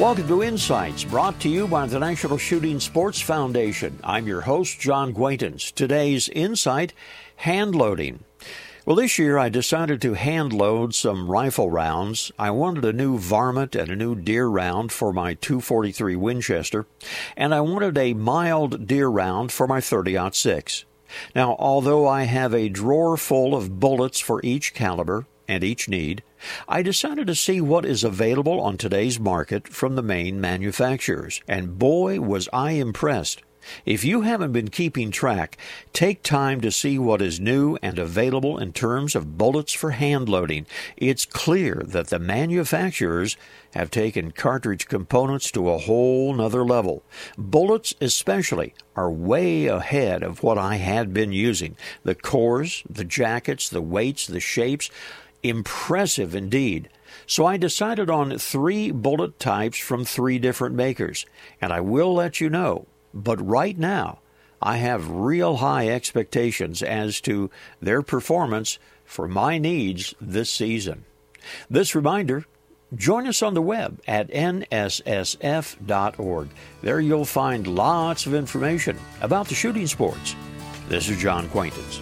Welcome to Insights, brought to you by the National Shooting Sports Foundation. I'm your host, John Quaintance. Today's Insight hand loading. Well, this year I decided to hand load some rifle rounds. I wanted a new varmint and a new deer round for my 243 Winchester, and I wanted a mild deer round for my 30 6. Now, although I have a drawer full of bullets for each caliber, and each need, I decided to see what is available on today's market from the main manufacturers. And boy, was I impressed. If you haven't been keeping track, take time to see what is new and available in terms of bullets for hand loading. It's clear that the manufacturers have taken cartridge components to a whole nother level. Bullets, especially, are way ahead of what I had been using. The cores, the jackets, the weights, the shapes, Impressive indeed. So I decided on three bullet types from three different makers, and I will let you know. But right now, I have real high expectations as to their performance for my needs this season. This reminder join us on the web at nssf.org. There you'll find lots of information about the shooting sports. This is John Quaintance.